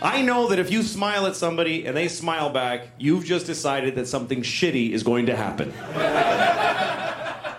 I know that if you smile at somebody and they smile back, you've just decided that something shitty is going to happen.